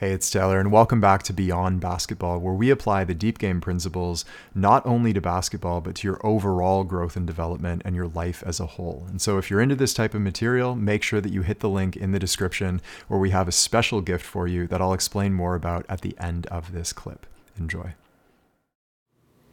Hey, it's Taylor, and welcome back to Beyond Basketball, where we apply the deep game principles not only to basketball, but to your overall growth and development and your life as a whole. And so, if you're into this type of material, make sure that you hit the link in the description where we have a special gift for you that I'll explain more about at the end of this clip. Enjoy.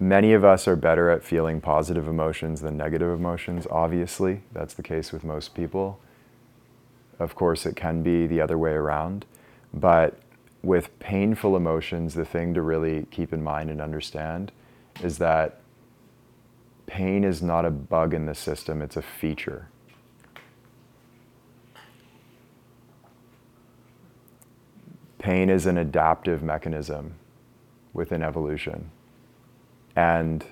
Many of us are better at feeling positive emotions than negative emotions, obviously. That's the case with most people. Of course, it can be the other way around. But with painful emotions, the thing to really keep in mind and understand is that pain is not a bug in the system, it's a feature. Pain is an adaptive mechanism within evolution. And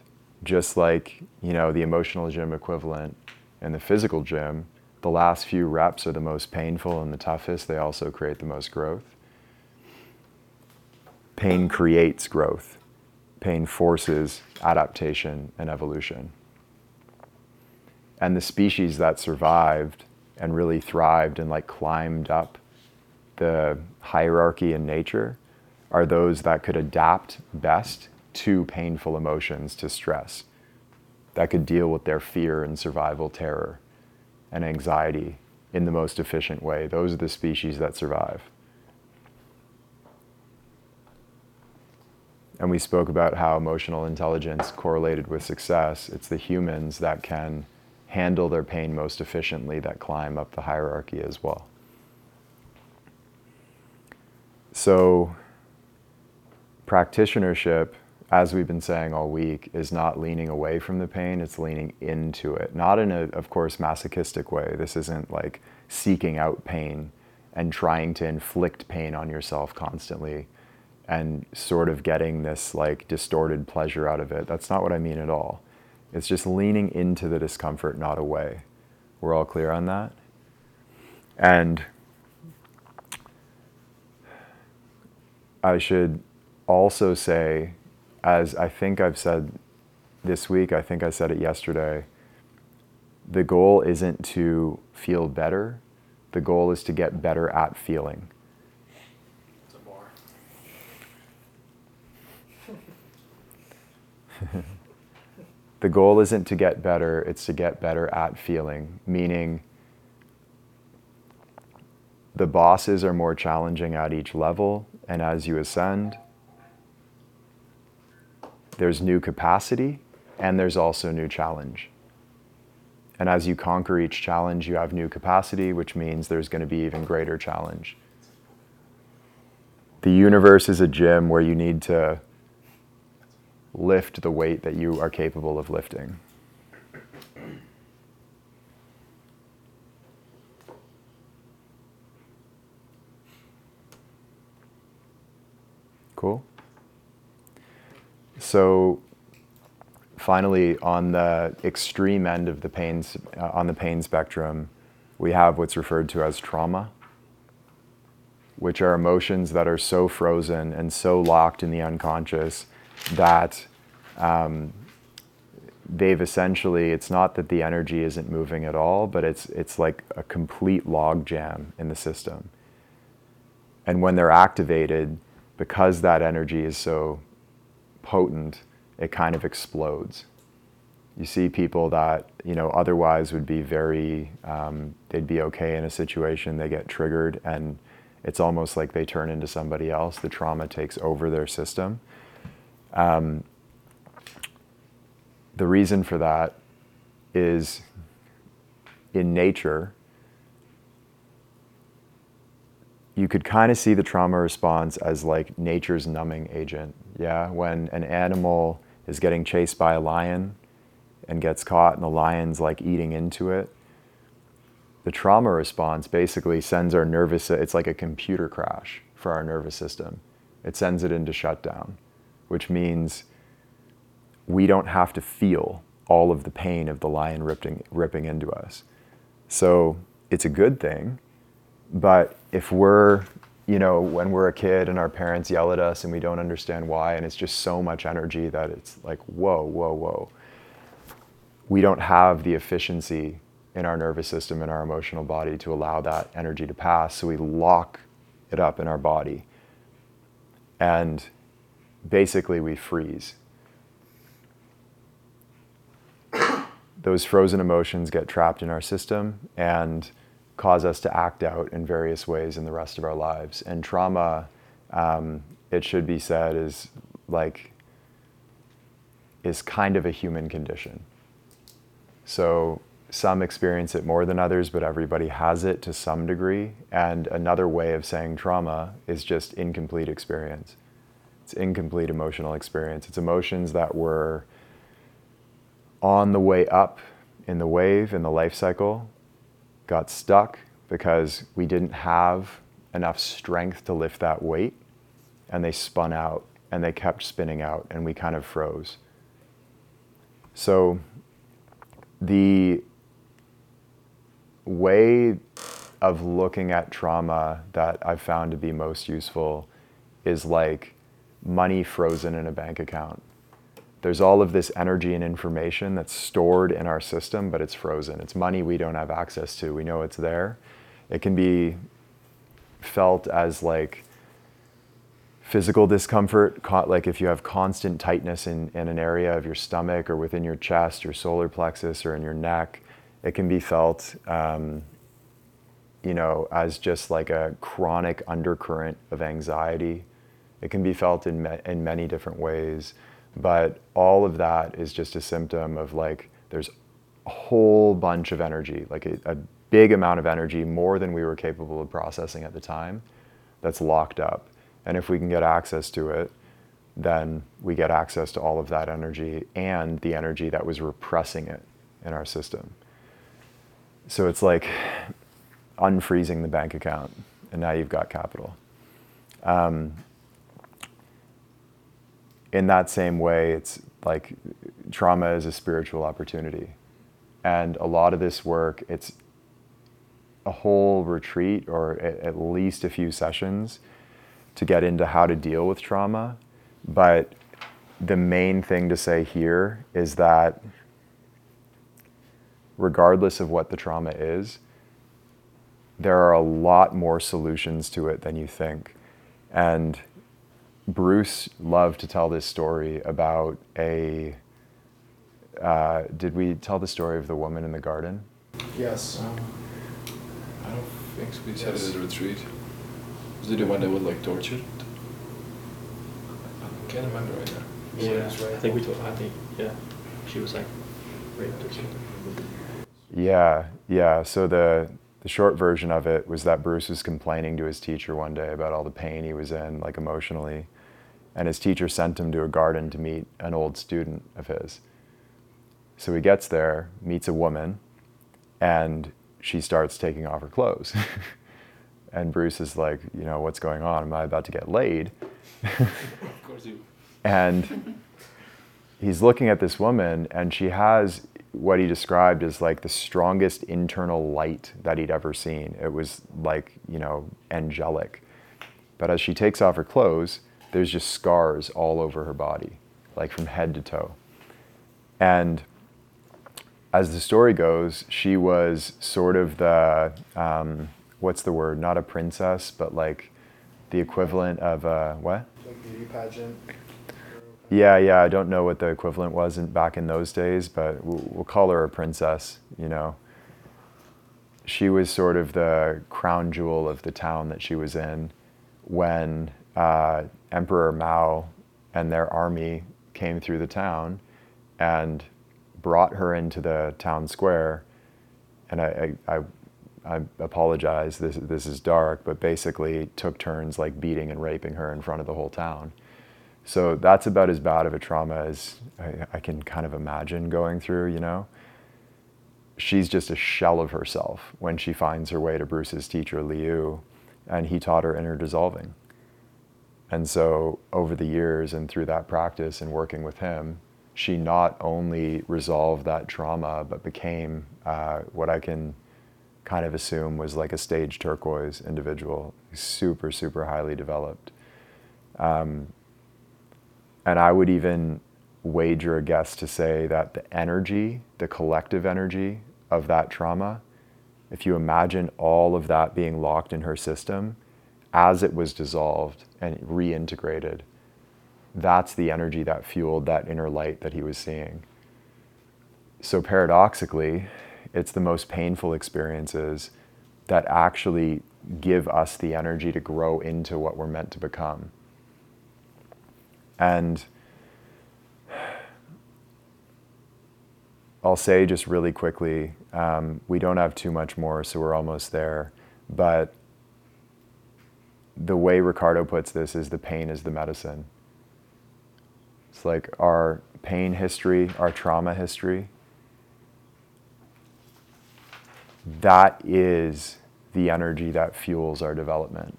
just like, you know, the emotional gym equivalent and the physical gym, the last few reps are the most painful and the toughest. They also create the most growth. Pain creates growth. Pain forces adaptation and evolution. And the species that survived and really thrived and like climbed up the hierarchy in nature are those that could adapt best to painful emotions, to stress, that could deal with their fear and survival terror and anxiety in the most efficient way. Those are the species that survive. And we spoke about how emotional intelligence correlated with success. It's the humans that can handle their pain most efficiently that climb up the hierarchy as well. So, practitionership, as we've been saying all week, is not leaning away from the pain, it's leaning into it. Not in a, of course, masochistic way. This isn't like seeking out pain and trying to inflict pain on yourself constantly and sort of getting this like distorted pleasure out of it. That's not what I mean at all. It's just leaning into the discomfort, not away. We're all clear on that? And I should also say, as I think I've said this week, I think I said it yesterday, the goal isn't to feel better, the goal is to get better at feeling. the goal isn't to get better, it's to get better at feeling, meaning the bosses are more challenging at each level, and as you ascend, there's new capacity and there's also new challenge. And as you conquer each challenge, you have new capacity, which means there's going to be even greater challenge. The universe is a gym where you need to lift the weight that you are capable of lifting. Cool. So, finally, on the extreme end of the pain, uh, on the pain spectrum, we have what's referred to as trauma, which are emotions that are so frozen and so locked in the unconscious that um, they've essentially it's not that the energy isn't moving at all but it's it's like a complete log jam in the system. And when they're activated because that energy is so potent it kind of explodes. You see people that you know otherwise would be very um, they'd be okay in a situation they get triggered and it's almost like they turn into somebody else. The trauma takes over their system um, the reason for that is in nature, you could kind of see the trauma response as like nature's numbing agent. Yeah, when an animal is getting chased by a lion and gets caught and the lion's like eating into it, the trauma response basically sends our nervous it's like a computer crash for our nervous system. It sends it into shutdown which means we don't have to feel all of the pain of the lion ripping, ripping into us. So it's a good thing. But if we're, you know, when we're a kid and our parents yell at us and we don't understand why, and it's just so much energy that it's like, whoa, whoa, whoa. We don't have the efficiency in our nervous system and our emotional body to allow that energy to pass. So we lock it up in our body And basically, we freeze. Those frozen emotions get trapped in our system and cause us to act out in various ways in the rest of our lives. And trauma, um, it should be said, is like is kind of a human condition. So some experience it more than others, but everybody has it to some degree. And another way of saying trauma is just incomplete experience. It's incomplete emotional experience. It's emotions that were on the way up in the wave, in the life cycle, got stuck because we didn't have enough strength to lift that weight, and they spun out and they kept spinning out, and we kind of froze. So, the way of looking at trauma that I've found to be most useful is like money frozen in a bank account there's all of this energy and information that's stored in our system, but it's frozen. It's money we don't have access to. We know it's there. It can be felt as like physical discomfort, like if you have constant tightness in, in an area of your stomach or within your chest, your solar plexus, or in your neck. It can be felt, um, you know, as just like a chronic undercurrent of anxiety. It can be felt in, me- in many different ways. But all of that is just a symptom of like there's a whole bunch of energy, like a, a big amount of energy, more than we were capable of processing at the time, that's locked up. And if we can get access to it, then we get access to all of that energy and the energy that was repressing it in our system. So it's like unfreezing the bank account, and now you've got capital. Um, in that same way, it's like trauma is a spiritual opportunity. And a lot of this work, it's a whole retreat or at least a few sessions to get into how to deal with trauma. But the main thing to say here is that regardless of what the trauma is, there are a lot more solutions to it than you think. And Bruce loved to tell this story about a. Uh, did we tell the story of the woman in the garden? Yes. Um, I don't think so. we said yes. it at a retreat. Was it the one that was like tortured? I can't remember right now. Yeah, right. I think we told. I think yeah, she was like raped or something. Yeah, yeah. So the the short version of it was that Bruce was complaining to his teacher one day about all the pain he was in, like emotionally and his teacher sent him to a garden to meet an old student of his. So he gets there, meets a woman, and she starts taking off her clothes. and Bruce is like, you know, what's going on? Am I about to get laid? of course you. and he's looking at this woman, and she has what he described as like the strongest internal light that he'd ever seen. It was like, you know, angelic. But as she takes off her clothes, there's just scars all over her body, like from head to toe. And as the story goes, she was sort of the, um, what's the word? Not a princess, but like the equivalent of a, what? Like beauty pageant. Yeah, yeah. I don't know what the equivalent was in, back in those days, but we'll, we'll call her a princess, you know. She was sort of the crown jewel of the town that she was in when uh, Emperor Mao and their army came through the town and brought her into the town square. And I, I, I, I apologize, this, this is dark, but basically took turns like beating and raping her in front of the whole town. So that's about as bad of a trauma as I, I can kind of imagine going through, you know? She's just a shell of herself when she finds her way to Bruce's teacher, Liu, and he taught her inner dissolving. And so, over the years and through that practice and working with him, she not only resolved that trauma, but became uh, what I can kind of assume was like a stage turquoise individual, super, super highly developed. Um, and I would even wager a guess to say that the energy, the collective energy of that trauma, if you imagine all of that being locked in her system, as it was dissolved, and reintegrated. That's the energy that fueled that inner light that he was seeing. So, paradoxically, it's the most painful experiences that actually give us the energy to grow into what we're meant to become. And I'll say just really quickly um, we don't have too much more, so we're almost there. But the way Ricardo puts this is the pain is the medicine. It's like our pain history, our trauma history. That is the energy that fuels our development.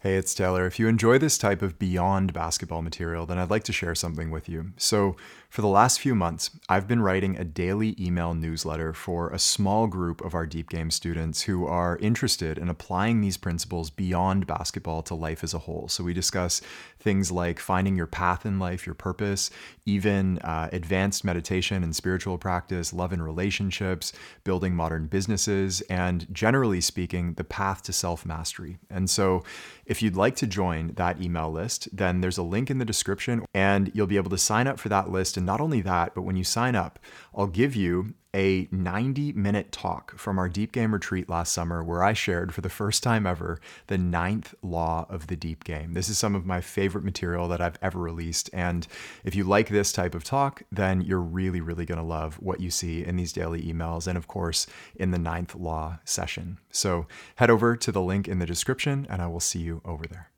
Hey, it's Taylor. If you enjoy this type of beyond basketball material, then I'd like to share something with you. So, for the last few months, I've been writing a daily email newsletter for a small group of our Deep Game students who are interested in applying these principles beyond basketball to life as a whole. So, we discuss things like finding your path in life, your purpose, even uh, advanced meditation and spiritual practice, love and relationships, building modern businesses, and generally speaking, the path to self mastery. And so, if you'd like to join that email list, then there's a link in the description and you'll be able to sign up for that list. And not only that, but when you sign up, I'll give you a 90 minute talk from our deep game retreat last summer where I shared for the first time ever the ninth law of the deep game. This is some of my favorite material that I've ever released. And if you like this type of talk, then you're really, really going to love what you see in these daily emails and, of course, in the ninth law session. So head over to the link in the description and I will see you over there.